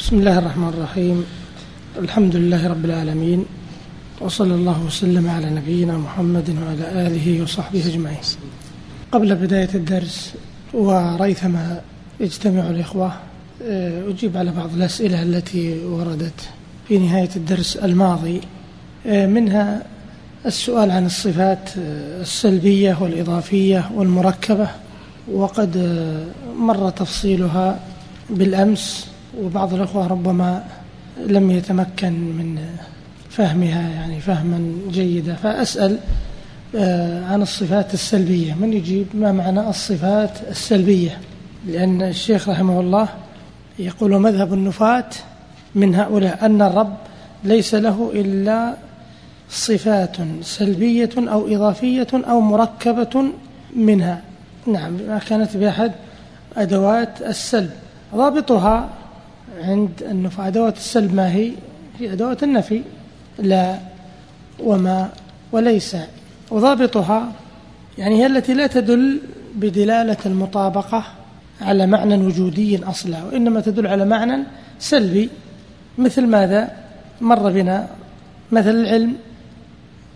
بسم الله الرحمن الرحيم. الحمد لله رب العالمين. وصلى الله وسلم على نبينا محمد وعلى آله وصحبه أجمعين. قبل بداية الدرس وريثما يجتمع الإخوة آه، أجيب على بعض الأسئلة التي وردت في نهاية الدرس الماضي. آه، منها السؤال عن الصفات آه، السلبية والإضافية والمركبة وقد مر تفصيلها بالأمس. وبعض الأخوة ربما لم يتمكن من فهمها يعني فهما جيدا. فأسأل آه، عن الصفات السلبية. من يجيب؟ ما معنى الصفات السلبية؟ لأن الشيخ رحمه الله يقول مذهب النفاة من هؤلاء أن الرب ليس له إلا صفات سلبية أو إضافية أو مركبة منها. نعم ما كانت بأحد أدوات السلب. ضابطها عند النفاة أدوات السلب ما هي؟ هي أدوات النفي. لا وما وليس. وضابطها يعني هي التي لا تدل بدلالة المطابقة على معنى وجودي أصلا وإنما تدل على معنى سلبي. مثل ماذا؟ مر بنا مثل العلم.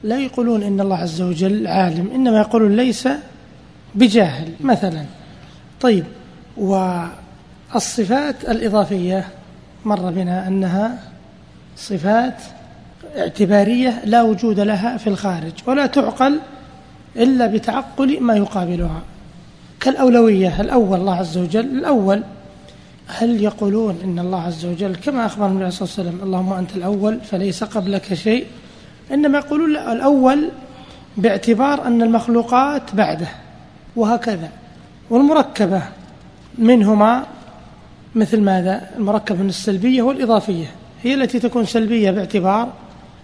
لا يقولون إن الله عز وجل عالم إنما يقولون ليس بجاهل مثلا. طيب والصفات الإضافية مر بنا أنها صفات اعتبارية لا وجود لها في الخارج ولا تعقل إلا بتعقل ما يقابلها. كالأولوية الأول الله عز وجل الأول هل يقولون إن الله عز وجل كما أخبر النبي صلى الله عليه وسلم اللهم أنت الأول فليس قبلك شيء؟ إنما يقولون لا الأول باعتبار أن المخلوقات بعده وهكذا والمركبة منهما مثل ماذا؟ المركبة من السلبية والإضافية هي التي تكون سلبية باعتبار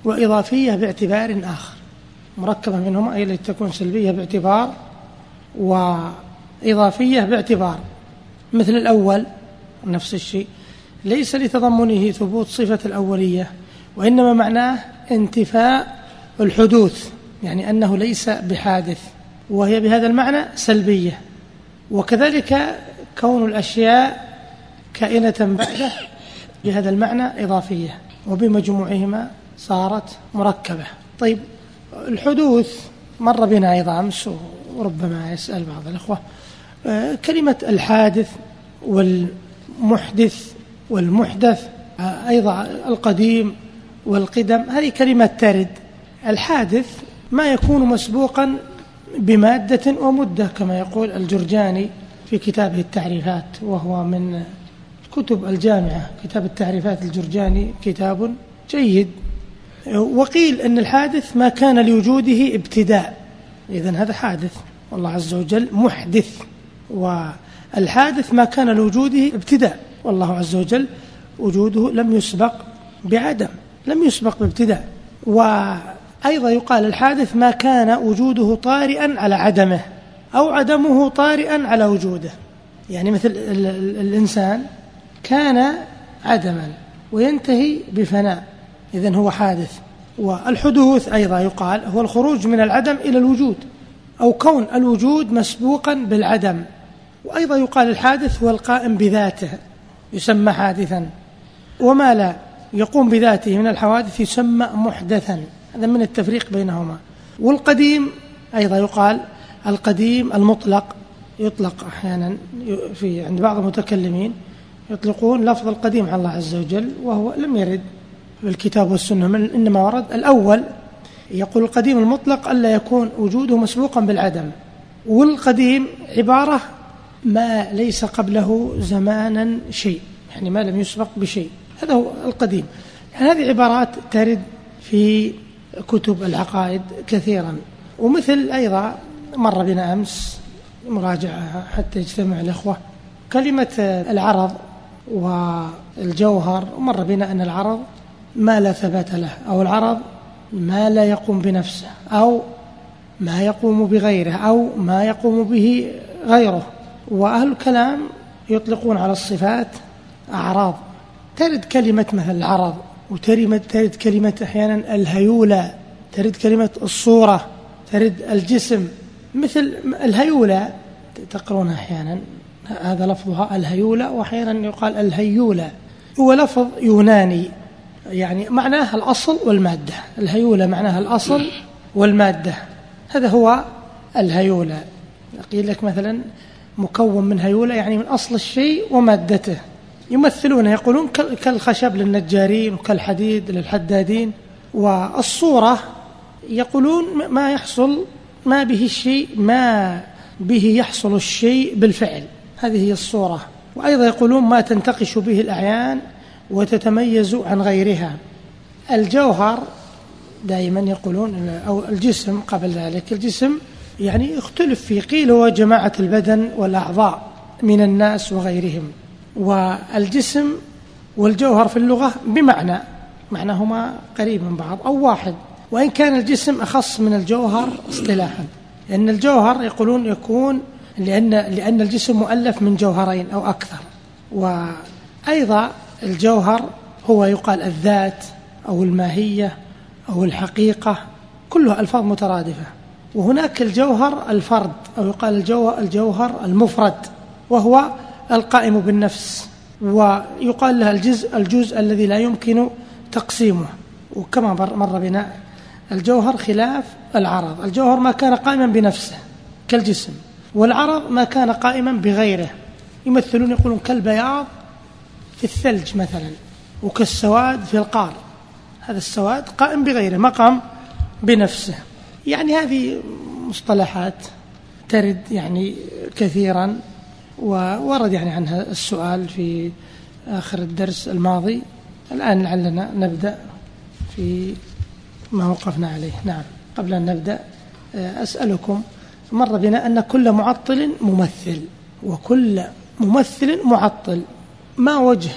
وإضافية باعتبار آخر. مركبة منهما هي التي تكون سلبية باعتبار وإضافية باعتبار. مثل الأول نفس الشيء ليس لتضمنه ثبوت صفة الأولية وإنما معناه انتفاء الحدوث يعني أنه ليس بحادث وهي بهذا المعنى سلبية. وكذلك كون الأشياء كائنة بعده بهذا المعنى إضافية وبمجموعهما صارت مركبة. طيب الحدوث مر بنا أيضا أمس وربما يسأل بعض الأخوة. آه، كلمة الحادث والمحدث والمحدث آه، أيضا القديم والقدم هذه كلمة ترد. الحادث ما يكون مسبوقا بمادة ومدة كما يقول الجرجاني في كتابه التعريفات وهو من كتب الجامعة كتاب التعريفات الجرجاني كتاب جيد. وقيل أن الحادث ما كان لوجوده ابتداء. إذن هذا حادث والله عز وجل محدث. والحادث ما كان لوجوده ابتداء. والله عز وجل وجوده لم يسبق بعدم لم يسبق بابتداء. وأيضا يقال الحادث ما كان وجوده طارئا على عدمه أو عدمه طارئا على وجوده. يعني مثل الإنسان كان عدما وينتهي بفناء. إذن هو حادث. والحدوث أيضا يقال هو الخروج من العدم إلى الوجود أو كون الوجود مسبوقا بالعدم. وأيضا يقال الحادث هو القائم بذاته يسمى حادثا. وما لا يقوم بذاته من الحوادث يسمى محدثا. هذا من التفريق بينهما. والقديم أيضا يقال القديم المطلق يطلق أحيانا في عند بعض المتكلمين. يطلقون لفظ القديم على الله عز وجل وهو لم يرد. في الكتاب والسنة من إنما ورد الأول. يقول القديم المطلق ألا يكون وجوده مسبوقا بالعدم. والقديم عبارة ما ليس قبله زمانا شيء يعني ما لم يسبق بشيء. هذا هو القديم. يعني هذه عبارات ترد في كتب العقائد كثيرا. ومثل أيضا مر بنا أمس مراجعة حتى يجتمع الإخوة. كلمة العرض والجوهر مر بنا أن العرض ما لا ثبات له أو العرض ما لا يقوم بنفسه أو ما يقوم بغيره أو ما يقوم به غيره. وأهل الكلام يطلقون على الصفات أعراض. ترد كلمة مثل العرض وترد كلمة أحيانا الهيولى ترد كلمة الصورة ترد الجسم. مثل الهيولى تقرونها أحيانا. هذا لفظها الهيولة وأحيانا يقال الهيولة. هو لفظ يوناني يعني معناه الأصل والمادة. الهيولة معناها الأصل والمادة. هذا هو الهيولة. قيل لك مثلا مكون من هيولة يعني من أصل الشيء ومادته. يمثلون يقولون كالخشب للنجارين وكالحديد للحدادين. والصورة يقولون ما يحصل ما به الشيء ما به يحصل الشيء بالفعل. هذه هي الصورة. وأيضا يقولون ما تنتقش به الأعيان وتتميز عن غيرها. الجوهر دائما يقولون أو الجسم قبل ذلك. الجسم يعني يختلف فيه قيل هو جماعة البدن والأعضاء من الناس وغيرهم. والجسم والجوهر في اللغة بمعنى معناهما قريب من بعض أو واحد. وإن كان الجسم أخص من الجوهر اصطلاحا. لأن الجوهر يقولون يكون لأن, لأن الجسم مؤلف من جوهرين أو أكثر. وأيضا الجوهر هو يقال الذات أو الماهية أو الحقيقة كلها ألفاظ مترادفة. وهناك الجوهر الفرد أو يقال الجوهر, المفرد وهو القائم بالنفس ويقال لها الجزء الجزء الذي لا يمكن تقسيمه. وكما مر بنا الجوهر خلاف العرض. الجوهر ما كان قائما بنفسه كالجسم. والعرض ما كان قائما بغيره. يمثلون يقولون كالبياض في الثلج مثلا وكالسواد في القار. هذا السواد قائم بغيره ما قام بنفسه. يعني هذه مصطلحات ترد يعني كثيرا وورد يعني عنها السؤال في آخر الدرس الماضي. الآن لعلنا نبدأ في ما وقفنا عليه. نعم قبل أن نبدأ آه، أسألكم مر بنا أن كل معطل ممثل وكل ممثل معطل. ما وجه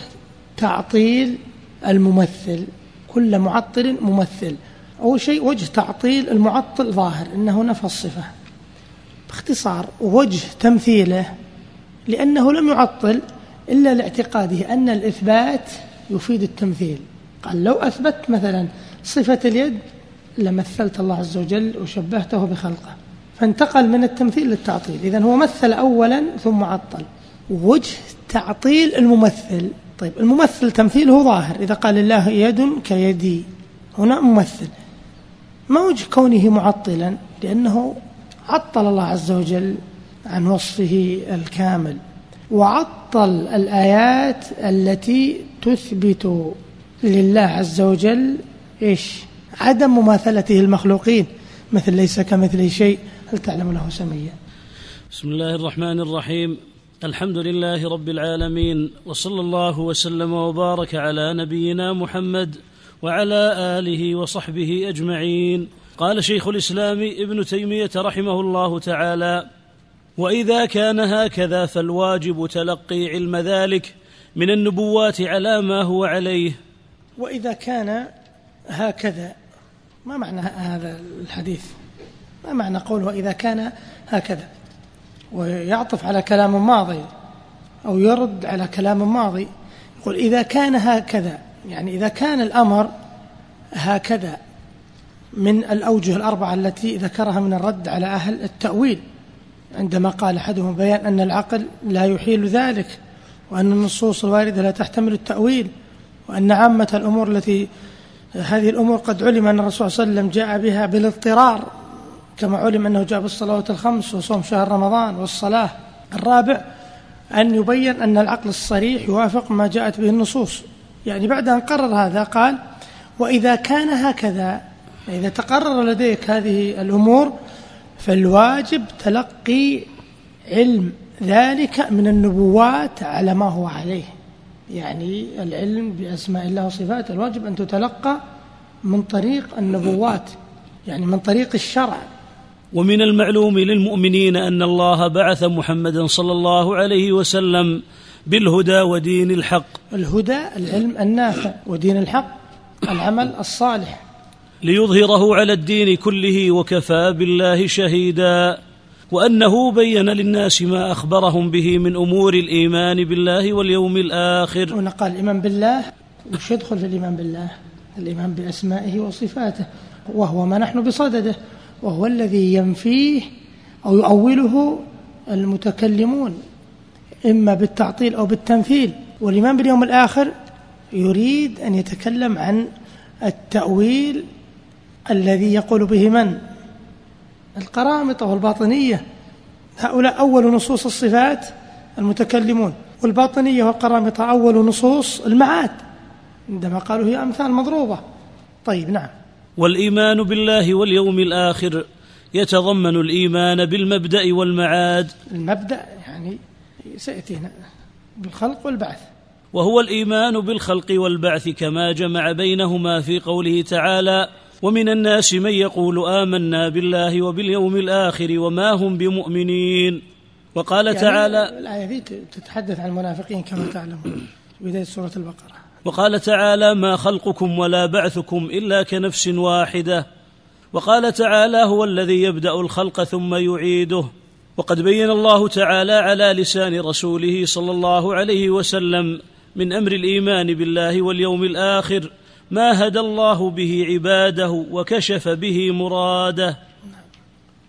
تعطيل الممثل؟ كل معطل ممثل. أول شيء وجه تعطيل المعطل ظاهر إنه نفى الصفة. باختصار وجه تمثيله لأنه لم يعطل إلا لاعتقاده أن الإثبات يفيد التمثيل. قال لو أثبت مثلا صفة اليد لمثلت الله عز وجل وشبهته بخلقه. فانتقل من التمثيل للتعطيل. إذا هو مثل أولا ثم عطل. وجه تعطيل الممثل. طيب الممثل تمثيله ظاهر. إذا قال الله يد كيدي هنا ممثل. ما وجه كونه معطلا؟ لأنه عطل الله عز وجل عن وصفه الكامل. وعطل الآيات التي تثبت لله عز وجل إيش؟ عدم مماثلته المخلوقين مثل ليس كمثله شيء. هل تعلم له سميا بسم الله الرحمن الرحيم. الحمد لله رب العالمين وصلى الله وسلم وبارك على نبينا محمد وعلى آله وصحبه أجمعين. قال شيخ الإسلام ابن تيمية رحمه الله تعالى وإذا كان هكذا فالواجب تلقي علم ذلك من النبوات على ما هو عليه. وإذا كان هكذا ما معنى هذا الحديث؟ ما معنى قوله إذا كان هكذا؟ ويعطف على كلام ماضي أو يرد على كلام ماضي. يقول إذا كان هكذا يعني إذا كان الأمر هكذا من الأوجه الأربعة التي ذكرها من الرد على أهل التأويل. عندما قال أحدهم بيان أن العقل لا يحيل ذلك وأن النصوص الواردة لا تحتمل التأويل وأن عامة الأمور التي هذه الأمور قد علم أن الرسول صلى الله عليه وسلم جاء بها بالاضطرار. كما علم أنه جاء بالصلوات الخمس وصوم شهر رمضان والصلاة الرابع أن يبين أن العقل الصريح يوافق ما جاءت به النصوص. يعني بعد أن قرر هذا قال وإذا كان هكذا إذا تقرر لديك هذه الأمور فالواجب تلقي علم ذلك من النبوات على ما هو عليه. يعني العلم بأسماء الله وصفاته. الواجب أن تتلقى من طريق النبوات يعني من طريق الشرع. ومن المعلوم للمؤمنين أن الله بعث محمدا صلى الله عليه وسلم بالهدى ودين الحق. الهدى العلم النافع ودين الحق العمل الصالح. ليظهره على الدين كله وكفى بالله شهيدا. وأنه بين للناس ما أخبرهم به من أمور الإيمان بالله واليوم الآخر. هنا قال الإيمان بالله وش يدخل في الإيمان بالله؟ الإيمان بأسمائه وصفاته وهو ما نحن بصدده. وهو الذي ينفيه أو يؤوله المتكلمون إما بالتعطيل أو بالتمثيل. والإيمان باليوم الآخر يريد أن يتكلم عن التأويل الذي يقول به من؟ القرامطة والباطنية هؤلاء أول نصوص الصفات المتكلمون والباطنية والقرامطة أول نصوص المعاد عندما قالوا هي أمثال مضروبة. طيب نعم. والإيمان بالله واليوم الآخر يتضمن الإيمان بالمبدأ والمعاد. المبدأ يعني سيأتينا بالخلق والبعث. وهو الإيمان بالخلق والبعث كما جمع بينهما في قوله تعالى ومن الناس من يقول آمنا بالله وباليوم الآخر وما هم بمؤمنين. وقال يعني تعالى الآية دي تتحدث عن المنافقين كما تعلمون بداية سورة البقرة. وقال تعالى ما خلقكم ولا بعثكم إلا كنفس واحدة. وقال تعالى هو الذي يبدأ الخلق ثم يعيده. وقد بين الله تعالى على لسان رسوله صلى الله عليه وسلم من أمر الإيمان بالله واليوم الآخر ما هدى الله به عباده وكشف به مراده.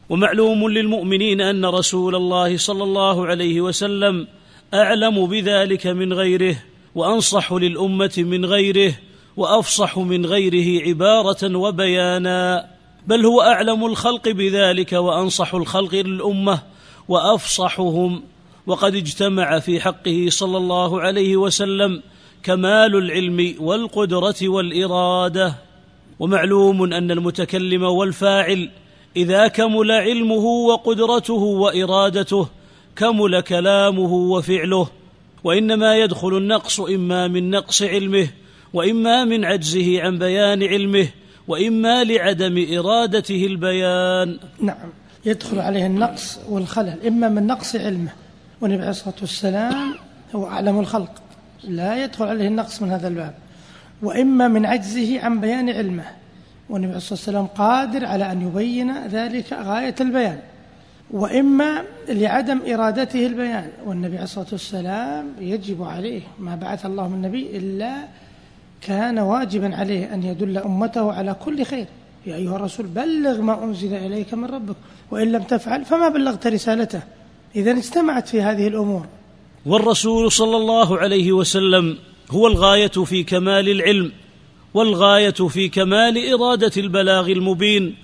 ومعلوم للمؤمنين أن رسول الله صلى الله عليه وسلم أعلم بذلك من غيره. وأنصح للأمة من غيره وأفصح من غيره عبارة وبيانا. بل هو أعلم الخلق بذلك وأنصح الخلق للأمة وأفصحهم. وقد اجتمع في حقه صلى الله عليه وسلم كمال العلم والقدرة والإرادة. ومعلوم أن المتكلم والفاعل إذا كمل علمه وقدرته وإرادته كمل كلامه وفعله. وإنما يدخل النقص إما من نقص علمه وإما من عجزه عن بيان علمه وإما لعدم إرادته البيان. نعم يدخل عليه النقص والخلل إما من نقص علمه. والنبي عليه الصلاة والسلام هو أعلم الخلق لا يدخل عليه النقص من هذا الباب. وإما من عجزه عن بيان علمه. والنبي عليه الصلاة والسلام قادر على أن يبين ذلك غاية البيان. وإما لعدم إرادته البيان والنبي عليه الصلاة والسلام يجب عليه ما بعث الله من نبي إلا كان واجبا عليه أن يدل أمته على كل خير. يا أيها الرسول بلغ ما أنزل إليك من ربك وإن لم تفعل فما بلغت رسالته. إذا اجتمعت في هذه الأمور. والرسول صلى الله عليه وسلم هو الغاية في كمال العلم والغاية في كمال إرادة البلاغ المبين.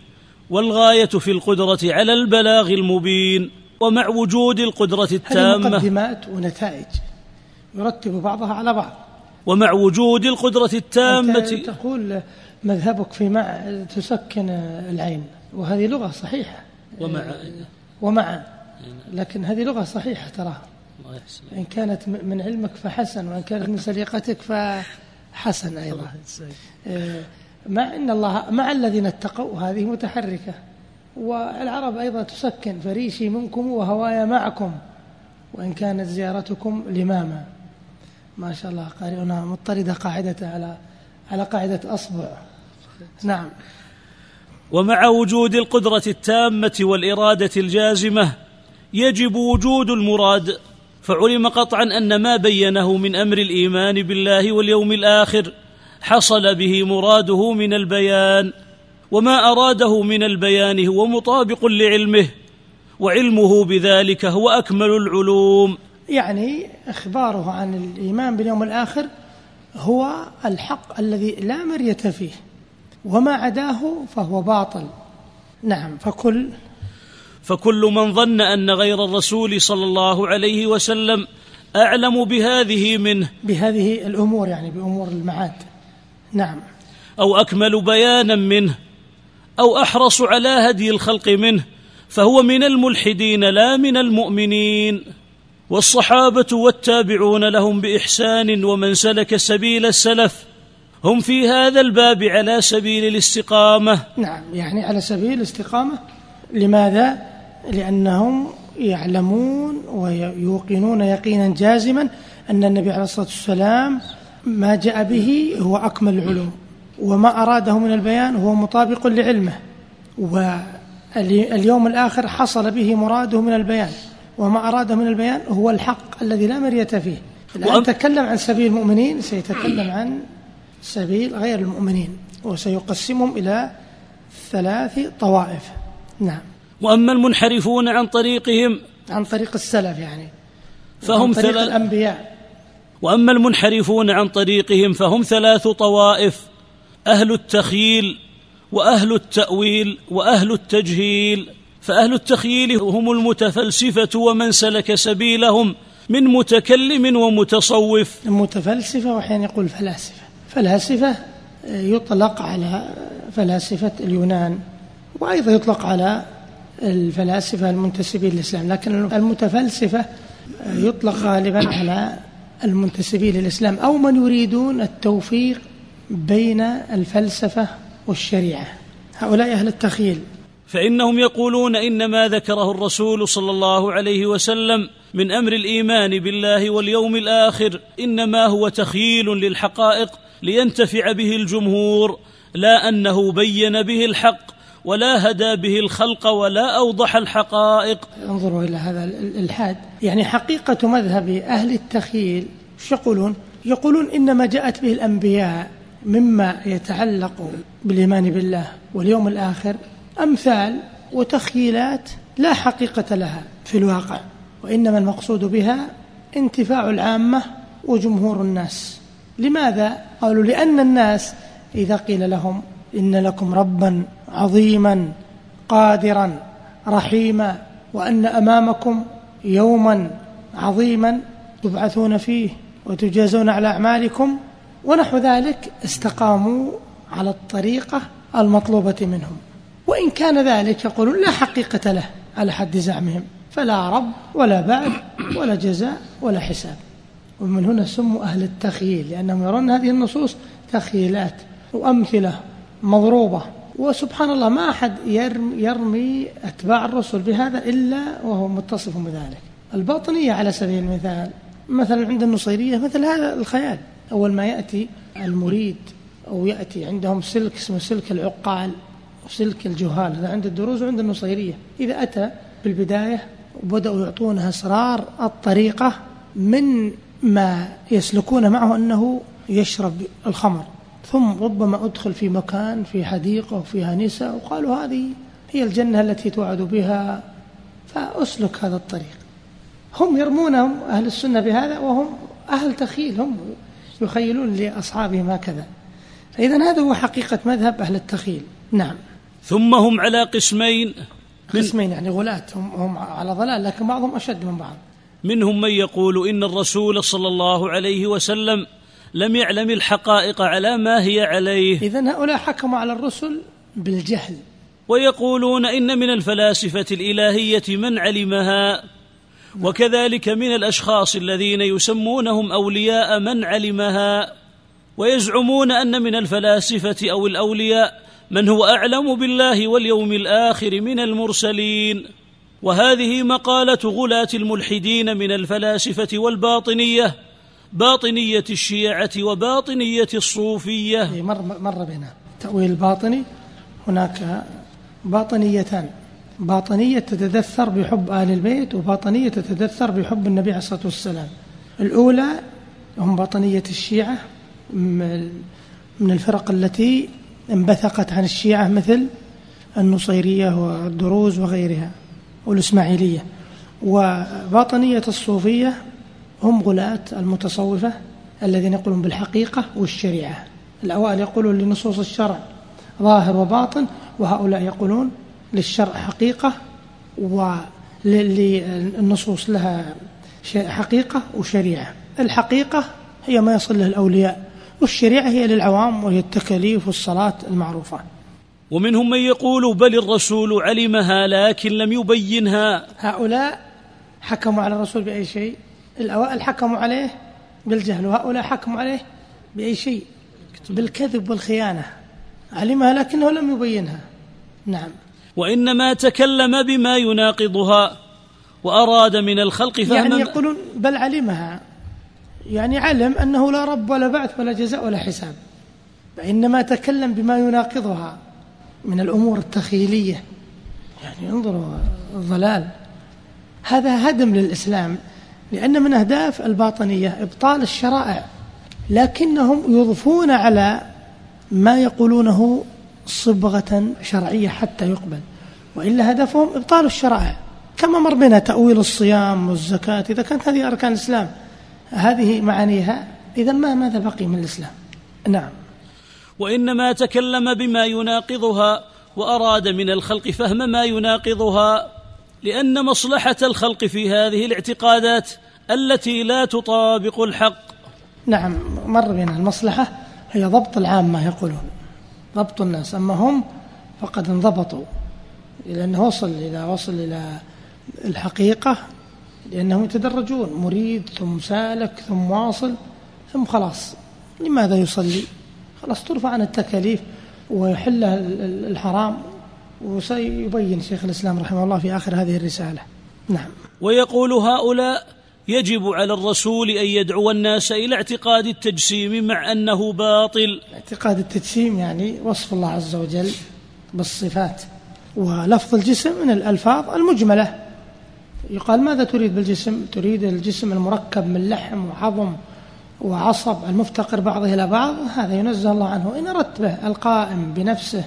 والغاية في القدرة على البلاغ المبين ومع وجود القدرة هذه التامة. مقدمات ونتائج يرتب بعضها على بعض. ومع وجود القدرة التامة. تقول مذهبك في مع تسكن العين وهذه لغة صحيحة. ومع. ومع. لكن هذه لغة صحيحة تراها. إن كانت من علمك فحسن وإن كانت من سليقتك فحسن أيضا. مع إن الله مع الذين اتقوا هذه متحركة. والعرب أيضا تسكن فريشي منكم وهوايا معكم. وإن كانت زيارتكم لماما. ما شاء الله قارئنا مضطردة قاعدة على على قاعدة أصبع. نعم. ومع وجود القدرة التامة والإرادة الجازمة يجب وجود المراد. فعلم قطعا أن ما بينه من أمر الإيمان بالله واليوم الآخر. حصل به مراده من البيان وما أراده من البيان هو مطابق لعلمه وعلمه بذلك هو أكمل العلوم. يعني إخباره عن الإيمان باليوم الآخر هو الحق الذي لا مرية فيه وما عداه فهو باطل. نعم فكل فكل من ظن أن غير الرسول صلى الله عليه وسلم أعلم بهذه منه. بهذه الأمور يعني بأمور المعاد. نعم. أو أكمل بيانا منه أو أحرص على هدي الخلق منه فهو من الملحدين لا من المؤمنين. والصحابة والتابعون لهم بإحسان ومن سلك سبيل السلف هم في هذا الباب على سبيل الاستقامة. نعم يعني على سبيل الاستقامة. لماذا؟ لأنهم يعلمون ويوقنون يقينا جازما أن النبي عليه الصلاة والسلام ما جاء به هو أكمل العلوم وما أراده من البيان هو مطابق لعلمه واليوم الآخر حصل به مراده من البيان وما أراده من البيان هو الحق الذي لا مرية فيه. الآن تكلم عن سبيل المؤمنين سيتكلم عن سبيل غير المؤمنين وسيقسمهم إلى ثلاث طوائف. نعم. وأما المنحرفون عن طريقهم عن طريق السلف يعني فهم عن طريق ثلاث الأنبياء. وأما المنحرفون عن طريقهم فهم ثلاث طوائف أهل التخييل وأهل التأويل وأهل التجهيل. فأهل التخييل هم المتفلسفة ومن سلك سبيلهم من متكلم ومتصوف. المتفلسفة واحيانا يقول فلاسفة. فلاسفة يطلق على فلاسفة اليونان وأيضا يطلق على الفلاسفة المنتسبين للإسلام. لكن المتفلسفة يطلق غالبا على المنتسبين للإسلام أو من يريدون التوفيق بين الفلسفة والشريعة. هؤلاء أهل التخيل. فإنهم يقولون ان ما ذكره الرسول صلى الله عليه وسلم من أمر الإيمان بالله واليوم الآخر إنما هو تخييل للحقائق لينتفع به الجمهور لا أنه بين به الحق. ولا هدى به الخلق ولا أوضح الحقائق. انظروا إلى هذا الإلحاد. يعني حقيقة مذهب أهل التخييل إيش يقولون؟ يقولون إنما جاءت به الأنبياء مما يتعلق بالإيمان بالله واليوم الآخر أمثال وتخيلات لا حقيقة لها في الواقع وإنما المقصود بها انتفاع العامة وجمهور الناس. لماذا؟ قالوا لأن الناس إذا قيل لهم إن لكم ربا عظيما قادرا رحيما وأن أمامكم يوما عظيما تبعثون فيه وتجازون على أعمالكم ونحو ذلك استقاموا على الطريقة المطلوبة منهم. وإن كان ذلك يقولون لا حقيقة له على حد زعمهم فلا رب ولا بعد ولا جزاء ولا حساب. ومن هنا سموا أهل التخييل لأنهم يرون هذه النصوص تخيلات وأمثلة مضروبة. وسبحان الله ما أحد يرمي, يرمي أتباع الرسل بهذا إلا وهو متصف بذلك. الباطنية على سبيل المثال مثلا عند النصيرية مثل هذا الخيال. أول ما يأتي المريد أو يأتي عندهم سلك اسمه سلك العقال وسلك الجهال هذا عند الدروز وعند النصيرية. إذا أتى في البداية وبدأوا يعطونه أسرار الطريقة من ما يسلكون معه أنه يشرب الخمر. ثم ربما أدخل في مكان في حديقة وفيها نساء وقالوا هذه هي الجنة التي توعد بها فأسلك هذا الطريق. هم يرمونهم أهل السنة بهذا وهم أهل تخيل هم يخيلون لأصحابهم هكذا. فإذا هذا هو حقيقة مذهب أهل التخيل. نعم. ثم هم على قسمين. قسمين يعني غلاة هم, هم على ضلال لكن بعضهم أشد من بعض. منهم من يقول إن الرسول صلى الله عليه وسلم لم يعلم الحقائق على ما هي عليه. إذا هؤلاء حكموا على الرسل بالجهل. ويقولون إن من الفلاسفة الإلهية من علمها وكذلك من الأشخاص الذين يسمونهم أولياء من علمها ويزعمون أن من الفلاسفة أو الأولياء من هو أعلم بالله واليوم الآخر من المرسلين. وهذه مقالة غلاة الملحدين من الفلاسفة والباطنية. باطنية الشيعة وباطنية الصوفية. إيه، مر, مر بنا. التأويل الباطني هناك باطنيتان. باطنية تتدثر بحب آل البيت وباطنية تتدثر بحب النبي عليه الصلاة والسلام. الأولى هم باطنية الشيعة. من الفرق التي انبثقت عن الشيعة مثل النصيرية والدروز وغيرها والإسماعيلية. وباطنية الصوفية هم غلاة المتصوفة الذين يقولون بالحقيقة والشريعة. الأوائل يقولون لنصوص الشرع ظاهر وباطن وهؤلاء يقولون للشرع حقيقة وللنصوص لها حقيقة وشريعة. الحقيقة هي ما يصل له الأولياء والشريعة هي للعوام وهي التكاليف والصلاة المعروفة. ومنهم من يقول بل الرسول علمها لكن لم يبينها. هؤلاء حكموا على الرسول بأي شيء؟ الأوائل حكموا عليه بالجهل وهؤلاء حكموا عليه بأي شيء؟ بالكذب والخيانة. علمها لكنه لم يبينها. نعم. وإنما تكلم بما يناقضها وأراد من الخلق فهما يعني يقولون بل علمها. يعني علم أنه لا رب ولا بعث ولا جزاء ولا حساب. وإنما تكلم بما يناقضها من الأمور التخيلية. يعني انظروا الضلال. هذا هدم للإسلام. لأن من أهداف الباطنية إبطال الشرائع لكنهم يضفون على ما يقولونه صبغة شرعية حتى يقبل وإلا هدفهم إبطال الشرائع. كما مر بنا تأويل الصيام والزكاة إذا كانت هذه أركان الإسلام هذه معانيها إذا ما ماذا بقي من الإسلام؟ نعم. وإنما تكلم بما يناقضها وأراد من الخلق فهم ما يناقضها. لأن مصلحة الخلق في هذه الاعتقادات التي لا تطابق الحق. نعم مر بنا المصلحة هي ضبط العامة يقولون. ضبط الناس أما هم فقد انضبطوا لأنه وصل إلى وصل إلى الحقيقة لأنهم يتدرجون مريد ثم سالك ثم واصل ثم خلاص لماذا يصلي؟ خلاص ترفع عن التكاليف ويحل الحرام. وسيبين شيخ الإسلام رحمه الله في آخر هذه الرسالة. نعم. ويقول هؤلاء يجب على الرسول أن يدعو الناس إلى اعتقاد التجسيم مع أنه باطل. اعتقاد التجسيم يعني وصف الله عز وجل بالصفات ولفظ الجسم من الألفاظ المجملة. يقال ماذا تريد بالجسم؟ تريد الجسم المركب من لحم وعظم وعصب المفتقر بعضه إلى بعض؟ هذا ينزه الله عنه. إن أردت به القائم بنفسه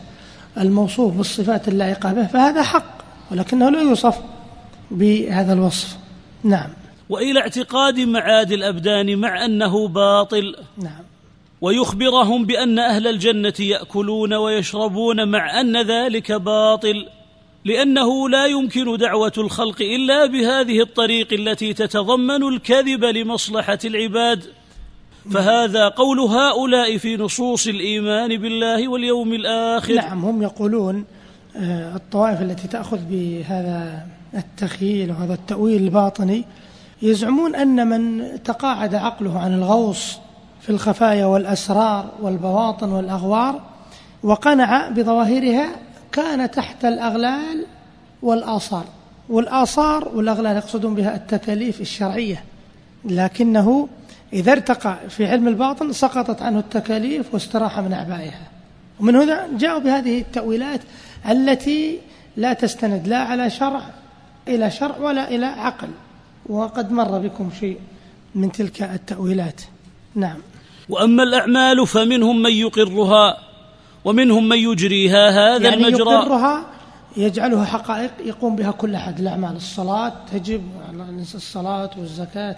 الموصوف بالصفات اللائقة به فهذا حق ولكنه لا يوصف بهذا الوصف. نعم. وإلى اعتقاد معاد الأبدان مع أنه باطل نعم. ويخبرهم بأن أهل الجنة يأكلون ويشربون مع أن ذلك باطل لأنه لا يمكن دعوة الخلق إلا بهذه الطريق التي تتضمن الكذب لمصلحة العباد. فهذا قول هؤلاء في نصوص الإيمان بالله واليوم الآخر. نعم هم يقولون آه، الطوائف التي تأخذ بهذا التخيل وهذا التأويل الباطني يزعمون أن من تقاعد عقله عن الغوص في الخفايا والأسرار والبواطن والأغوار وقنع بظواهرها كان تحت الأغلال والاثار والاثار والأغلال يقصدون بها التكاليف الشرعية لكنه إذا ارتقى في علم الباطن سقطت عنه التكاليف واستراح من أعبائها. ومن هنا جاءوا بهذه التأويلات التي لا تستند لا على شرع إلى شرع ولا إلى عقل. وقد مر بكم شيء من تلك التأويلات. نعم. وأما الأعمال فمنهم من يقرها ومنهم من يجريها هذا يعني المجرى. يقرها يجعلها حقائق يقوم بها كل أحد. الأعمال الصلاة تجب الصلاة والزكاة.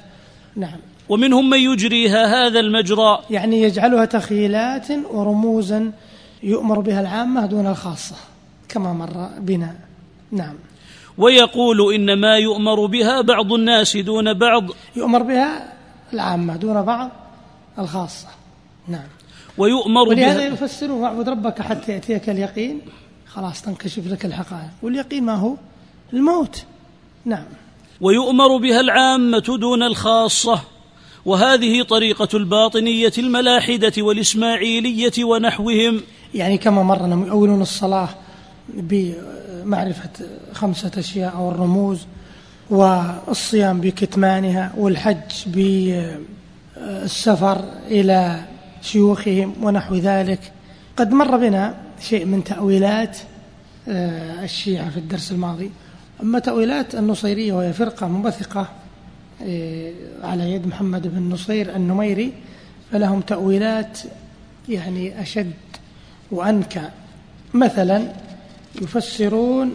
نعم. ومنهم من يجريها هذا المجرى. يعني يجعلها تخيلات ورموزا يؤمر بها العامة دون الخاصة كما مر بنا. نعم. ويقول إنما يؤمر بها بعض الناس دون بعض. يؤمر بها العامة دون بعض الخاصة. نعم. ويؤمر ولهذا بها يفسرون واعبد ربك حتى يأتيك اليقين. خلاص تنكشف لك الحقائق. واليقين ما هو؟ الموت. نعم. ويؤمر بها العامة دون الخاصة. وهذه طريقة الباطنية الملاحدة والإسماعيلية ونحوهم. يعني كما مر أنهم يؤولون الصلاة بمعرفة خمسة أشياء أو الرموز والصيام بكتمانها والحج بالسفر إلى شيوخهم ونحو ذلك. قد مر بنا شيء من تأويلات آه، الشيعة في الدرس الماضي. أما تأويلات النصيرية وهي فرقة منبثقة على يد محمد بن نصير النميري فلهم تأويلات يعني أشد وأنكى. مثلا يفسرون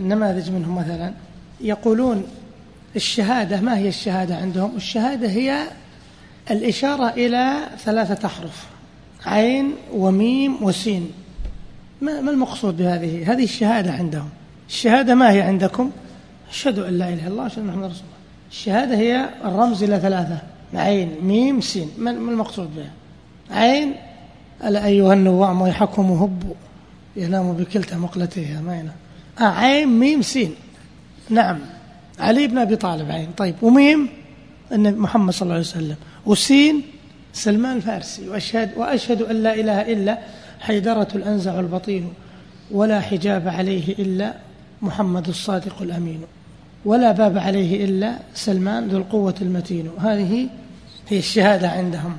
النماذج منهم مثلا يقولون الشهادة ما هي الشهادة عندهم؟ الشهادة هي الإشارة إلى ثلاثة أحرف عين وميم وسين. ما المقصود بهذه؟ هذه الشهادة عندهم. الشهادة ما هي عندكم؟ أشهد أن لا إله إلا الله أشهد أن محمد رسول الله. الشهادة هي الرمز إلى ثلاثة. عين ميم سين. ما المقصود بها؟ عين ألا أيها النوام ويحكم هبوا ينام بكلتا مقلتيه ما ينام. آه عين ميم سين. نعم. علي بن أبي طالب عين. طيب. وميم؟ أن محمد صلى الله عليه وسلم. وسين؟ سلمان الفارسي. وأشهد, وأشهد أن لا إله إلا حيدرة الأنزع البطين ولا حجاب عليه إلا محمد الصادق الأمين. ولا باب عليه إلا سلمان ذو القوة المتين. هذه هي الشهادة عندهم.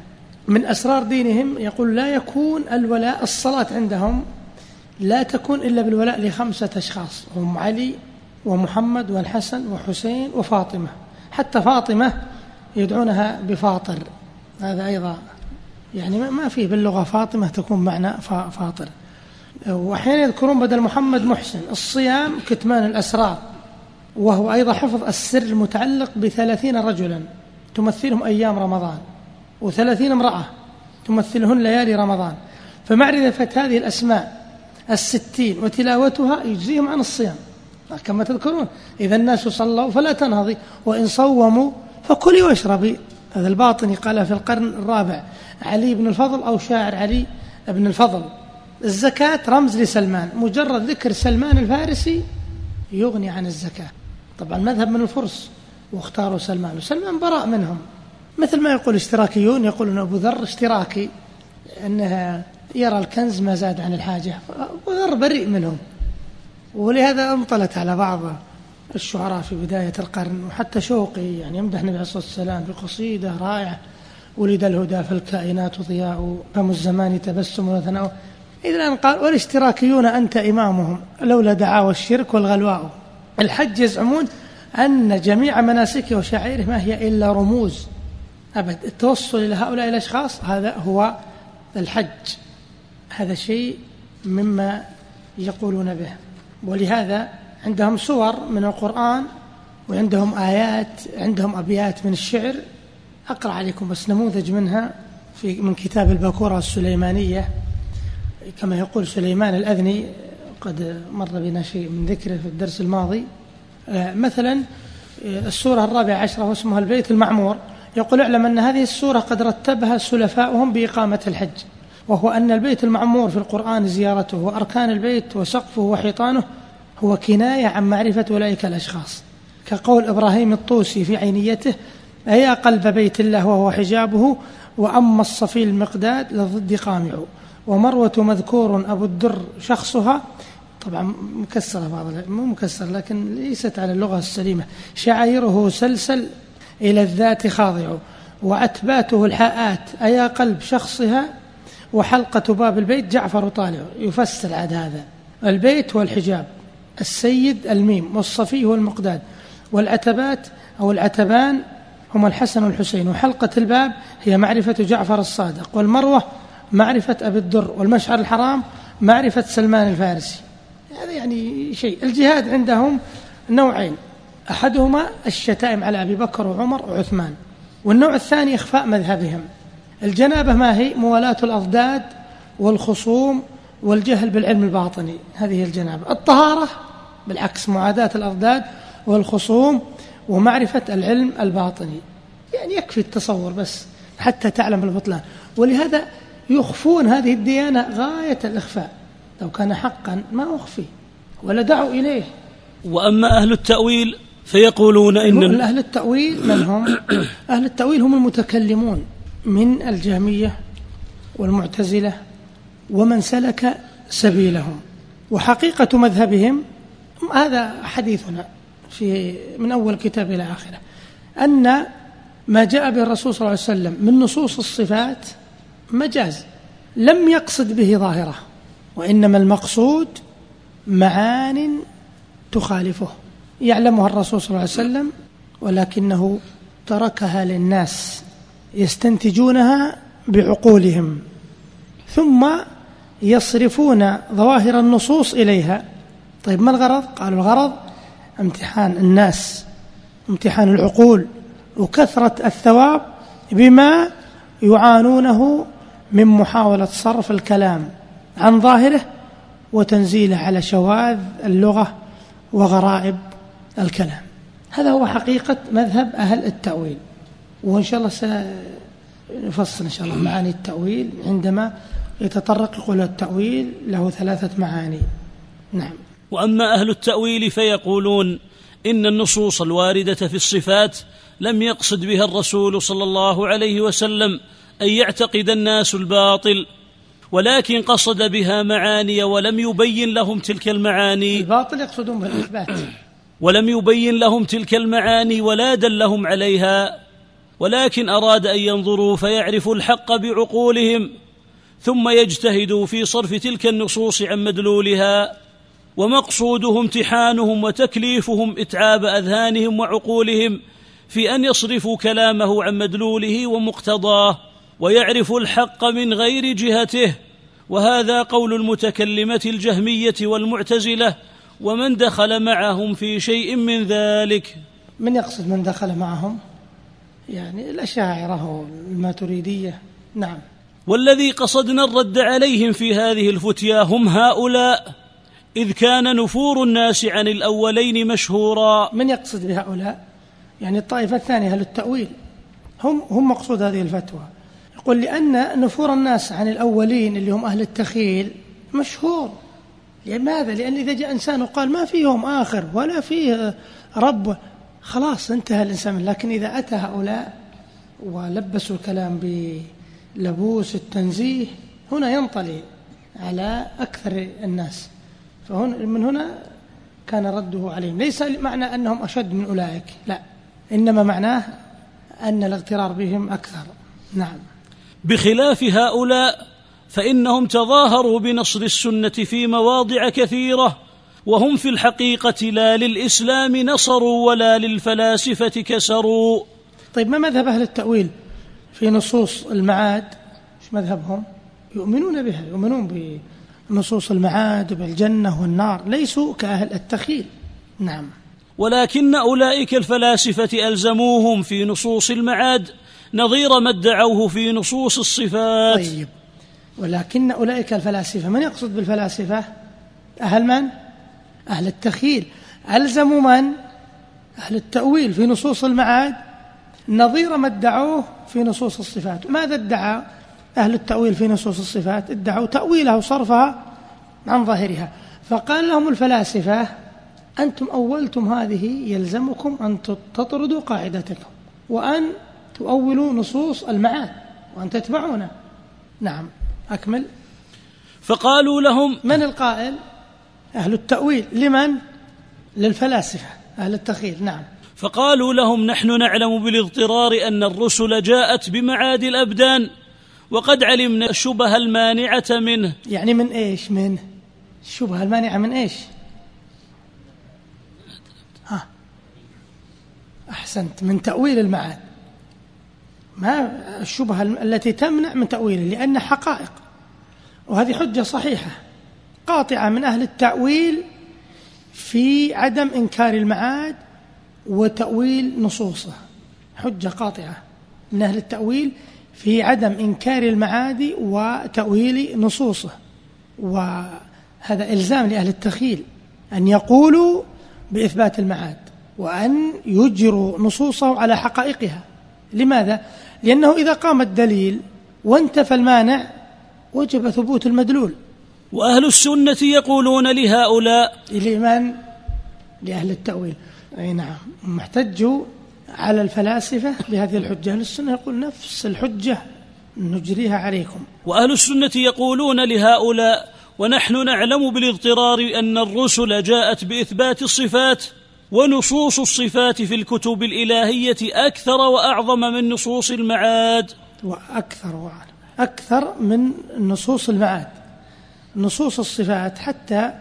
من أسرار دينهم يقول لا يكون الولاء الصلاة عندهم لا تكون إلا بالولاء لخمسة أشخاص هم علي ومحمد والحسن وحسين وفاطمة. حتى فاطمة يدعونها بفاطر. هذا أيضا يعني ما فيه باللغة فاطمة تكون معنى فاطر. وأحيانا يذكرون بدل محمد محسن. الصيام كتمان الأسرار. وهو أيضا حفظ السر المتعلق بثلاثين رجلا تمثلهم أيام رمضان وثلاثين امرأة تمثلهن ليالي رمضان. فمعرفة هذه الأسماء الستين وتلاوتها يجزيهم عن الصيام. كما تذكرون إذا الناس صلوا فلا تنهضي وإن صوموا فكلي واشربي. هذا الباطني قال في القرن الرابع علي بن الفضل أو شاعر علي بن الفضل. الزكاة رمز لسلمان مجرد ذكر سلمان الفارسي يغني عن الزكاة. طبعا مذهب من الفرس واختاروا سلمان وسلمان براء منهم. مثل ما يقول اشتراكيون يقولون أبو ذر اشتراكي أنها يرى الكنز ما زاد عن الحاجة. أبو ذر بريء منهم ولهذا انطلت على بعض الشعراء في بداية القرن وحتى شوقي يعني يمدح النبي عليه الصلاة والسلام بقصيدة رائعة. ولد الهدى فالكائنات ضياء فم الزمان تبسم وثناء. إذا قال والاشتراكيون أنت إمامهم لولا دعاوى الشرك والغلواء. الحج يزعمون أن جميع مناسكه وشعائره ما هي إلا رموز. أبد التوصل إلى هؤلاء الأشخاص هذا هو الحج. هذا شيء مما يقولون به. ولهذا عندهم صور من القرآن وعندهم آيات عندهم أبيات من الشعر. أقرأ عليكم بس نموذج منها في من كتاب الباكورة السليمانية. كما يقول سليمان الأذني قد مر بنا شيء من ذكره في الدرس الماضي. آه، مثلا آه، السورة الرابعة عشرة واسمها البيت المعمور. يقول اعلم أن هذه السورة قد رتبها سلفاؤهم بإقامة الحج وهو أن البيت المعمور في القرآن زيارته وأركان البيت وسقفه وحيطانه هو كناية عن معرفة أولئك الأشخاص. كقول إبراهيم الطوسي في عينيته أيا قلب بيت الله وهو حجابه وأما الصفي المقداد لضد قامع ومروة مذكور أبو الدر شخصها طبعا مكسرة بعض مو مكسر لكن ليست على اللغة السليمة. شعيره سلسل إلى الذات خاضع وأتباته الحاءات أيا قلب شخصها وحلقة باب البيت جعفر طالع. يفسر عاد هذا. البيت والحجاب السيد الميم والصفي هو المقداد والعتبات أو العتبان هما الحسن والحسين. وحلقة الباب هي معرفة جعفر الصادق والمروة معرفة أبي الدر والمشعر الحرام معرفة سلمان الفارسي. هذا يعني شيء. الجهاد عندهم نوعين. أحدهما الشتائم على أبي بكر وعمر وعثمان والنوع الثاني إخفاء مذهبهم. الجنابة ما هي؟ موالاة الأضداد والخصوم والجهل بالعلم الباطني. هذه الجنابة. الطهارة بالعكس معاداة الأضداد والخصوم ومعرفة العلم الباطني. يعني يكفي التصور بس حتى تعلم البطلان. ولهذا يخفون هذه الديانة غاية الإخفاء. لو كان حقا ما أخفي ولا دعوا إليه. وأما أهل التأويل فيقولون إن أهل التأويل من هم؟ أهل التأويل هم المتكلمون من الجهمية والمعتزلة ومن سلك سبيلهم. وحقيقة مذهبهم هذا حديثنا في من أول كتاب إلى آخره أن ما جاء به الرسول صلى الله عليه وسلم من نصوص الصفات مجاز لم يقصد به ظاهره. وإنما المقصود معان تخالفه. يعلمها الرسول صلى الله عليه وسلم ولكنه تركها للناس يستنتجونها بعقولهم ثم يصرفون ظواهر النصوص إليها. طيب ما الغرض؟ قالوا الغرض امتحان الناس امتحان العقول وكثرة الثواب بما يعانونه من محاولة صرف الكلام. عن ظاهره وتنزيله على شواذ اللغة وغرائب الكلام. هذا هو حقيقة مذهب أهل التأويل. وإن شاء الله سنفصل إن شاء الله معاني التأويل عندما يتطرق يقول التأويل له ثلاثة معاني. نعم. وأما أهل التأويل فيقولون إن النصوص الواردة في الصفات لم يقصد بها الرسول صلى الله عليه وسلم أن يعتقد الناس الباطل ولكن قصد بها معاني ولم يبين لهم تلك المعاني. الباطل يقصدون بالإثبات. ولم يبين لهم تلك المعاني ولا دلهم عليها. ولكن أراد أن ينظروا فيعرفوا الحق بعقولهم ثم يجتهدوا في صرف تلك النصوص عن مدلولها ومقصوده امتحانهم وتكليفهم إتعاب أذهانهم وعقولهم في أن يصرفوا كلامه عن مدلوله ومقتضاه ويعرفوا الحق من غير جهته. وهذا قول المتكلمة الجهمية والمعتزلة ومن دخل معهم في شيء من ذلك. من يقصد من دخل معهم؟ يعني الأشاعرة والماتريدية. نعم. والذي قصدنا الرد عليهم في هذه الفتيا هم هؤلاء. إذ كان نفور الناس عن الأولين مشهورا. من يقصد بهؤلاء؟ يعني الطائفة الثانية أهل التأويل هم هم مقصود هذه الفتوى. يقول لأن نفور الناس عن الأولين اللي هم أهل التخيل مشهور. لماذا؟ لأن إذا جاء إنسان وقال ما في يوم آخر ولا فيه رب خلاص انتهى الإنسان. لكن إذا أتى هؤلاء ولبسوا الكلام بلبوس التنزيه هنا ينطلي على أكثر الناس. فهنا من هنا كان رده عليهم. ليس معنى أنهم أشد من أولئك لا. إنما معناه أن الاغترار بهم أكثر. نعم. بخلاف هؤلاء فإنهم تظاهروا بنصر السنة في مواضع كثيرة وهم في الحقيقة لا للإسلام نصروا ولا للفلاسفة كسروا. طيب ما مذهب أهل التأويل في نصوص المعاد؟ إيش مذهبهم؟ يؤمنون بها يؤمنون بنصوص المعاد بالجنة والنار ليسوا كأهل التخيل. نعم. ولكن أولئك الفلاسفة ألزموهم في نصوص المعاد نظير ما ادعوه في نصوص الصفات. طيب. ولكن أولئك الفلاسفة من يقصد بالفلاسفة؟ أهل من؟ أهل التخيل. ألزموا من؟ أهل التأويل في نصوص المعاد. نظير ما ادعوه في نصوص الصفات. ماذا ادعى أهل التأويل في نصوص الصفات؟ ادعوا تأويلها وصرفها عن ظاهرها. فقال لهم الفلاسفة أنتم أولتم هذه يلزمكم أن تطردوا قاعدتكم. وأن تؤولوا نصوص المعاد وأن تتبعونه. نعم. أكمل. فقالوا لهم من القائل؟ أهل التأويل. لمن؟ للفلاسفة. أهل التخيل نعم. فقالوا لهم نحن نعلم بالاضطرار أن الرسل جاءت بمعاد الأبدان وقد علمنا الشبه المانعة منه. يعني من إيش؟ من الشبهة المانعة من إيش؟ ها أحسنت. من تأويل المعاد. ما الشبهة التي تمنع من تأويله لأن حقائق. وهذه حجة صحيحة قاطعة من أهل التأويل في عدم إنكار المعاد وتأويل نصوصه. حجة قاطعة من أهل التأويل في عدم إنكار المعاد وتأويل نصوصه. وهذا إلزام لأهل التخيل أن يقولوا بإثبات المعاد وأن يجروا نصوصه على حقائقها. لماذا؟ لأنه إذا قام الدليل وانتفى المانع وجب ثبوت المدلول. وأهل السنة يقولون لهؤلاء لمن؟ لأهل التأويل. أي نعم. محتجوا على الفلاسفة بهذه الحجة. أهل السنة يقول نفس الحجة نجريها عليكم. وأهل السنة يقولون لهؤلاء ونحن نعلم بالاضطرار أن الرسل جاءت بإثبات الصفات. ونصوص الصفات في الكتب الإلهية أكثر وأعظم من نصوص المعاد. وأكثر وأعلم أكثر من نصوص المعاد. نصوص الصفات حتى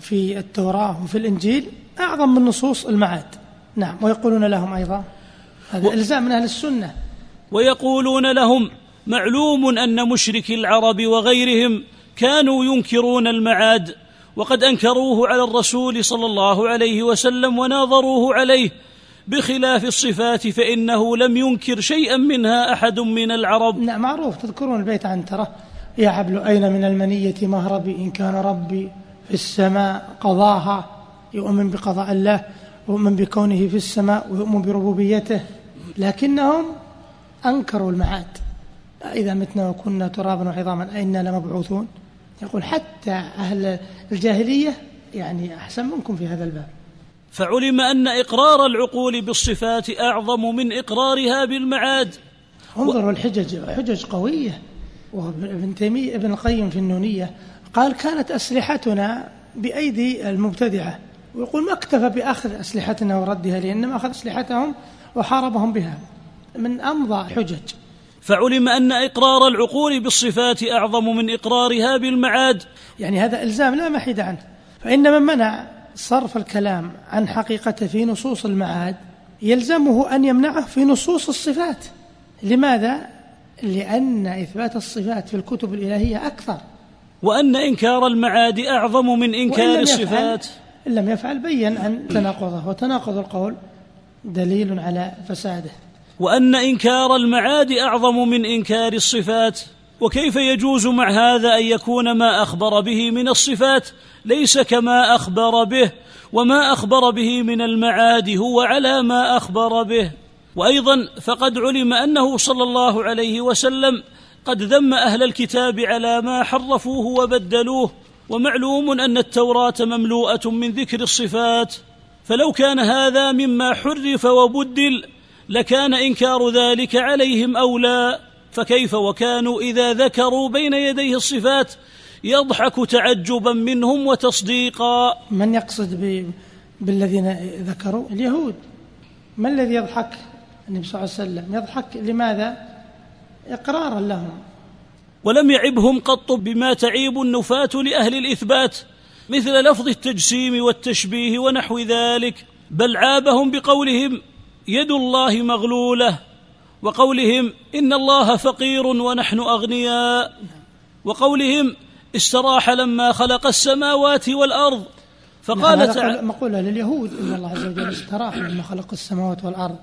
في التوراة وفي الإنجيل أعظم من نصوص المعاد. نعم ويقولون لهم أيضا. هذا و... إلزام من أهل السنة. ويقولون لهم معلوم أن مشركي العرب وغيرهم كانوا ينكرون المعاد. وقد أنكروه على الرسول صلى الله عليه وسلم وناظروه عليه بخلاف الصفات فإنه لم ينكر شيئا منها أحد من العرب. نعم معروف تذكرون البيت عنتره يا حبل أين من المنية مهربي؟ إن كان ربي في السماء قضاها. يؤمن بقضاء الله ويؤمن بكونه في السماء ويؤمن بربوبيته. لكنهم أنكروا المعاد. إذا متنا وكنا ترابا وعظاما أئنا لمبعوثون. يقول حتى أهل الجاهلية يعني أحسن منكم في هذا الباب. فعلم أن إقرار العقول بالصفات أعظم من إقرارها بالمعاد. انظروا الحجج حجج قوية. وابن تيمية ابن القيم في النونية قال كانت أسلحتنا بأيدي المبتدعة. ويقول ما اكتفى بأخذ أسلحتنا وردها لأنما أخذ أسلحتهم وحاربهم بها. من أمضى حجج. فعلم أن إقرار العقول بالصفات أعظم من إقرارها بالمعاد. يعني هذا إلزام لا محيد عنه. فإن من منع صرف الكلام عن حقيقته في نصوص المعاد يلزمه أن يمنعه في نصوص الصفات. لماذا؟ لأن إثبات الصفات في الكتب الإلهية أكثر. وأن إنكار المعاد أعظم من إنكار الصفات. إن لم يفعل بين عن تناقضه. وتناقض القول دليل على فساده. وأن إنكار المعاد أعظم من إنكار الصفات. وكيف يجوز مع هذا أن يكون ما أخبر به من الصفات ليس كما أخبر به وما أخبر به من المعاد هو على ما أخبر به. وأيضا فقد علم أنه صلى الله عليه وسلم قد ذم أهل الكتاب على ما حرفوه وبدلوه. ومعلوم أن التوراة مملوءة من ذكر الصفات. فلو كان هذا مما حرف وبدل لكان إنكار ذلك عليهم اولى فكيف وكانوا إذا ذكروا بين يديه الصفات يضحك تعجبا منهم وتصديقا؟ من يقصد بالذين ذكروا؟ اليهود. ما الذي يضحك؟ النبي صلى الله عليه وسلم يضحك لماذا؟ إقرارا لهم. ولم يعبهم قط بما تعيب النفاة لأهل الإثبات مثل لفظ التجسيم والتشبيه ونحو ذلك بل عابهم بقولهم يد الله مغلولة وقولهم إن الله فقير ونحن أغنياء وقولهم استراح لما خلق السماوات والأرض فقال تعالى مقولة لليهود إن الله عز وجل استراح لما خلق السماوات والأرض.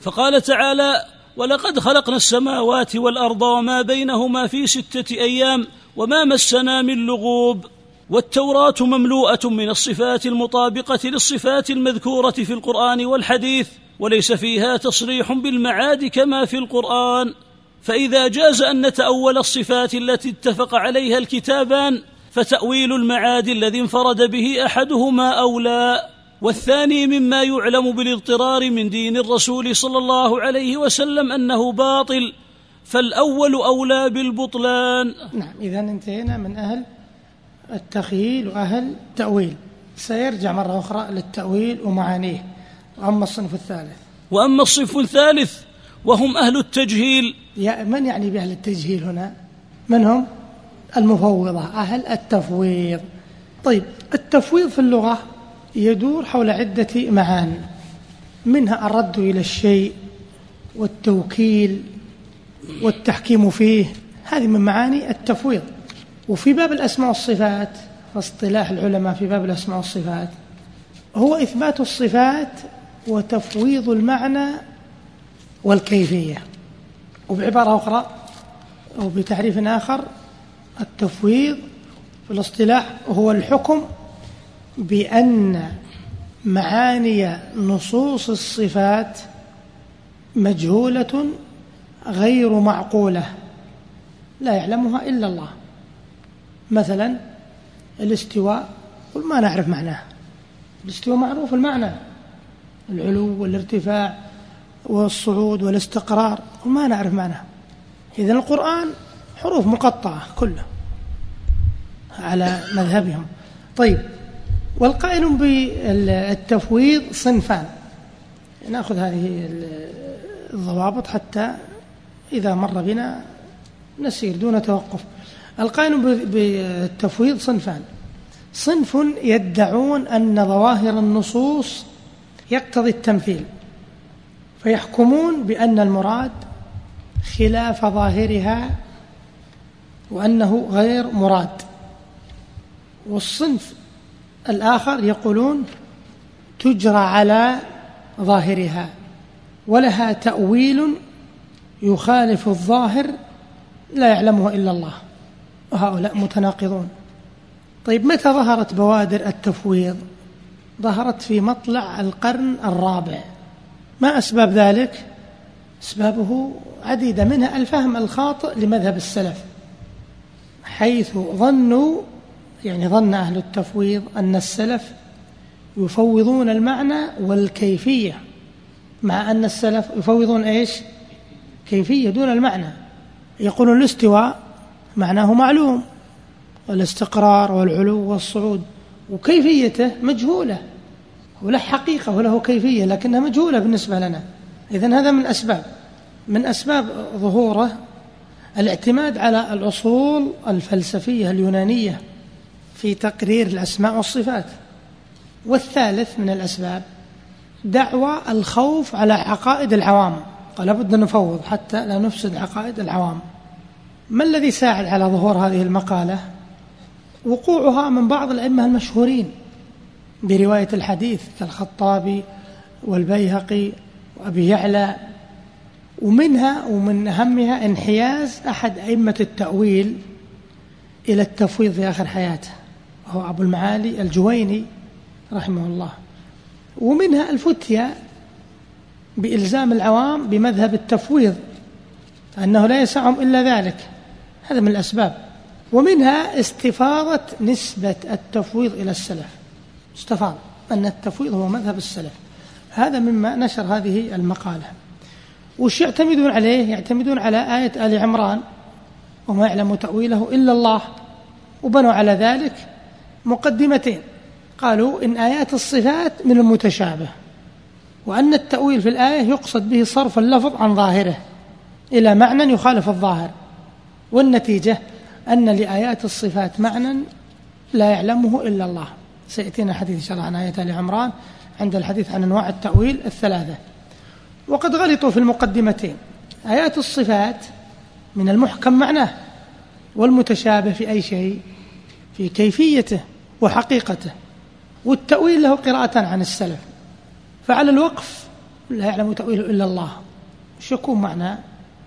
فقال تعالى ولقد خلقنا السماوات والأرض وما بينهما في ستة أيام وما مسنا من لغوب. والتوراة مملوءة من الصفات المطابقة للصفات المذكورة في القرآن والحديث وليس فيها تصريح بالمعاد كما في القرآن. فإذا جاز أن نتأول الصفات التي اتفق عليها الكتابان فتأويل المعاد الذي انفرد به أحدهما أولى. والثاني مما يعلم بالاضطرار من دين الرسول صلى الله عليه وسلم أنه باطل فالأول أولى بالبطلان. نعم اذا انتهينا من أهل التخييل وأهل التأويل. سيرجع مرة أخرى للتأويل ومعانيه. وأما الصنف الثالث. وأما الصنف الثالث وهم أهل التجهيل. يا من يعني بأهل التجهيل هنا؟ من هم؟ المفوضة أهل التفويض. طيب التفويض في اللغة يدور حول عدة معان. منها الرد إلى الشيء والتوكيل والتحكيم فيه. هذه من معاني التفويض. وفي باب الأسماء والصفات واصطلاح العلماء في باب الأسماء والصفات. هو إثبات الصفات وتفويض المعنى والكيفية. وبعبارة أخرى أو بتعريف آخر التفويض في الاصطلاح هو الحكم بأن معاني نصوص الصفات مجهولة غير معقولة لا يعلمها إلا الله. مثلا الاستواء قل ما نعرف معناه. الاستواء معروف المعنى. العلو والارتفاع والصعود والاستقرار قل ما نعرف معناه. إذن القرآن حروف مقطعة كلها على مذهبهم. طيب والقائل بالتفويض صنفان. نأخذ هذه الضوابط حتى إذا مر بنا نسير دون توقف. القائل بالتفويض صنفان. صنف يدعون أن ظواهر النصوص يقتضي التمثيل فيحكمون بأن المراد خلاف ظاهرها وأنه غير مراد. والصنف الآخر يقولون تجرى على ظاهرها ولها تأويل يخالف الظاهر لا يعلمه إلا الله. وهؤلاء متناقضون. طيب متى ظهرت بوادر التفويض؟ ظهرت في مطلع القرن الرابع. ما أسباب ذلك؟ أسبابه عديدة منها الفهم الخاطئ لمذهب السلف حيث ظنوا يعني ظن أهل التفويض أن السلف يفوضون المعنى والكيفية مع أن السلف يفوضون إيش؟ كيفية دون المعنى. يقولون الاستواء معناه معلوم. والاستقرار والعلو والصعود وكيفيته مجهولة. وله حقيقة وله كيفية لكنها مجهولة بالنسبة لنا. إذن هذا من أسباب. من أسباب ظهوره الاعتماد على الأصول الفلسفية اليونانية في تقرير الأسماء والصفات. والثالث من الأسباب دعوى الخوف على عقائد العوام. قال لابد أن نفوض حتى لا نفسد عقائد العوام. ما الذي ساعد على ظهور هذه المقالة؟ وقوعها من بعض الأئمة المشهورين برواية الحديث كالخطابي والبيهقي وأبي يعلى ومنها ومن أهمها انحياز أحد أئمة التأويل إلى التفويض في آخر حياته وهو أبو المعالي الجويني رحمه الله. ومنها الفتية بإلزام العوام بمذهب التفويض أنه لا يسعهم إلا ذلك. هذا من الأسباب. ومنها استفاضة نسبة التفويض إلى السلف. استفاض أن التفويض هو مذهب السلف. هذا مما نشر هذه المقالة. وش يعتمدون عليه؟ يعتمدون على آية آل عمران وما يعلم تأويله إلا الله وبنوا على ذلك مقدمتين. قالوا إن آيات الصفات من المتشابه وأن التأويل في الآية يقصد به صرف اللفظ عن ظاهره إلى معنى يخالف الظاهر. والنتيجة أن لآيات الصفات معنى لا يعلمه إلا الله. سيأتينا حديث إن شاء الله عن آية آل عمران عند الحديث عن أنواع التأويل الثلاثة. وقد غلطوا في المقدمتين. آيات الصفات من المحكم معناه والمتشابه في أي شيء في كيفيته وحقيقته. والتأويل له قراءة عن السلف. فعلى الوقف لا يعلم تأويله إلا الله. شو يكون معنى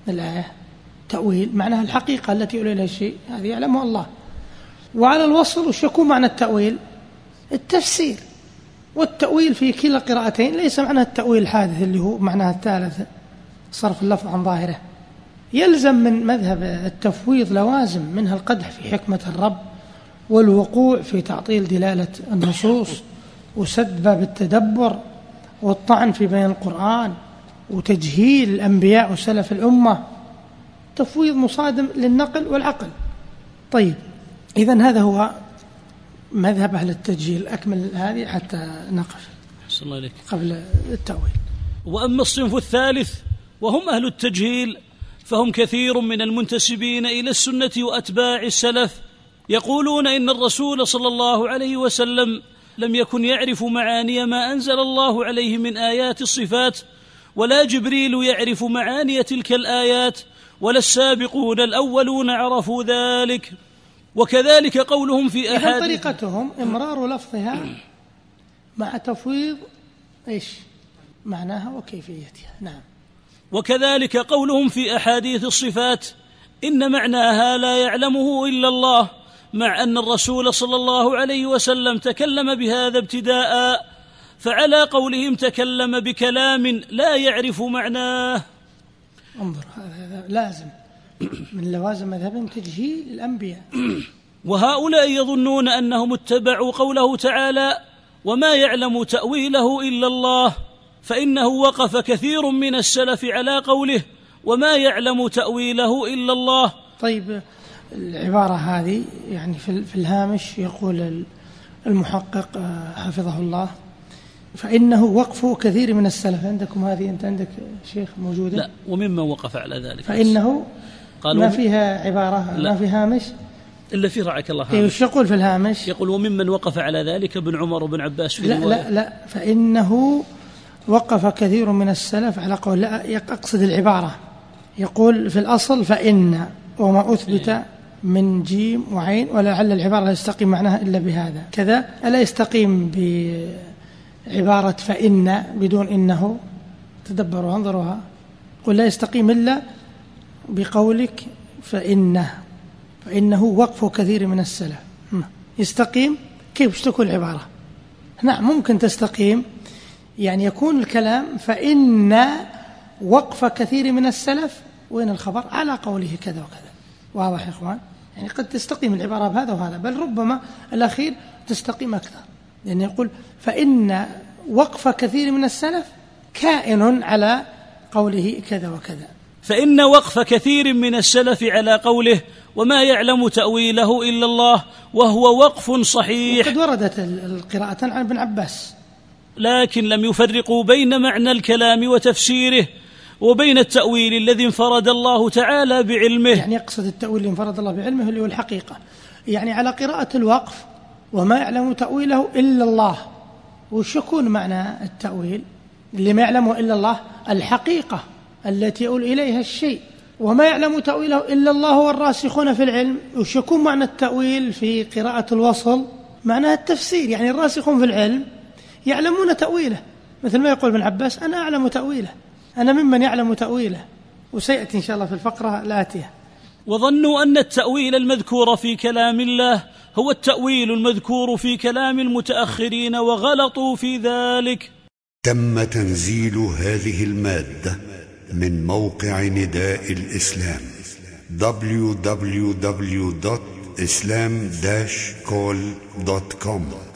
الآية؟ تأويل معناها الحقيقة التي يؤول إليها الشيء هذه يعلمها الله. وعلى الوصل وش يكون معنى التأويل؟ التفسير. والتأويل في كلا القراءتين ليس معنى التأويل الحادث اللي هو معناها الثالث صرف اللفظ عن ظاهره. يلزم من مذهب التفويض لوازم منها القدح في حكمة الرب والوقوع في تعطيل دلالة النصوص وسد باب التدبر والطعن في بين القرآن وتجهيل الأنبياء وسلف الأمة. تفويض مصادم للنقل والعقل. طيب إذا هذا هو مذهب أهل التجهيل أكمل هذه حتى نقف الله إليك. قبل التأويل. وأما الصنف الثالث وهم أهل التجهيل فهم كثير من المنتسبين إلى السنة وأتباع السلف يقولون إن الرسول صلى الله عليه وسلم لم يكن يعرف معاني ما أنزل الله عليه من آيات الصفات ولا جبريل يعرف معاني تلك الآيات ولا السابقون الأولون عرفوا ذلك. وكذلك قولهم في أحاديث. طريقتهم إمرار لفظها مع تفويض إيش؟ معناها وكيفيتها. نعم. وكذلك قولهم في أحاديث الصفات إن معناها لا يعلمه إلا الله مع أن الرسول صلى الله عليه وسلم تكلم بهذا ابتداء فعلى قولهم تكلم بكلام لا يعرف معناه. انظر هذا لازم. من لوازم مذهبهم تجهيل الأنبياء. وهؤلاء يظنون أنهم اتبعوا قوله تعالى وما يعلم تأويله إلا الله فإنه وقف كثير من السلف على قوله وما يعلم تأويله إلا الله طيب العبارة هذه يعني في الهامش يقول المحقق آه، حفظه الله. فإنه وقف كثير من السلف. عندكم هذه؟ أنت عندك شيخ موجودة؟ لا وممن وقف على ذلك. فإنه ما فيها عبارة لا. ما في هامش؟ إلا في رعاك الله هامش. وش يقول في الهامش؟ يقول وممن وقف على ذلك ابن عمر وابن عباس في لا لا لا. فإنه وقف كثير من السلف على قول لا أقصد العبارة. يقول في الأصل فإن وما أثبت إيه. من جيم وعين ولعل العبارة لا يستقيم معناها إلا بهذا. كذا ألا يستقيم بعبارة فإن بدون إنه تدبروا انظروها. قل لا يستقيم إلا بقولك فإنه فإنه وقف كثير من السلف. يستقيم؟ كيف؟ تكون العبارة؟ نعم ممكن تستقيم. يعني يكون الكلام فإن وقف كثير من السلف وين الخبر؟ على قوله كذا وكذا. واضح يا إخوان؟ يعني قد تستقيم العبارة بهذا وهذا بل ربما الأخير تستقيم أكثر. لأنه يقول فإن وقف كثير من السلف كائن على قوله كذا وكذا. فإن وقف كثير من السلف على قوله وما يعلم تأويله إلا الله وهو وقف صحيح. وقد وردت القراءة عن ابن عباس. لكن لم يفرقوا بين معنى الكلام وتفسيره وبين التأويل الذي انفرد الله تعالى بعلمه. يعني يقصد التأويل اللي انفرد الله بعلمه اللي هو الحقيقة. يعني على قراءة الوقف وما يعلم تأويله إلا الله. وش يكون معنى التأويل؟ اللي ما يعلمه إلا الله الحقيقة التي يؤول إليها الشيء. وما يعلم تأويله إلا الله والراسخون في العلم. وش يكون معنى التأويل في قراءة الوصل؟ معناها التفسير. يعني الراسخون في العلم يعلمون تأويله. مثل ما يقول ابن عباس أنا أعلم تأويله. أنا ممن يعلم تأويله. وسيأتي إن شاء الله في الفقرة الآتية. وظنوا أن التأويل المذكور في كلام الله هو التأويل المذكور في كلام المتأخرين وغلطوا في ذلك. تم تنزيل هذه المادة من موقع نداء الإسلام www.islam-call.com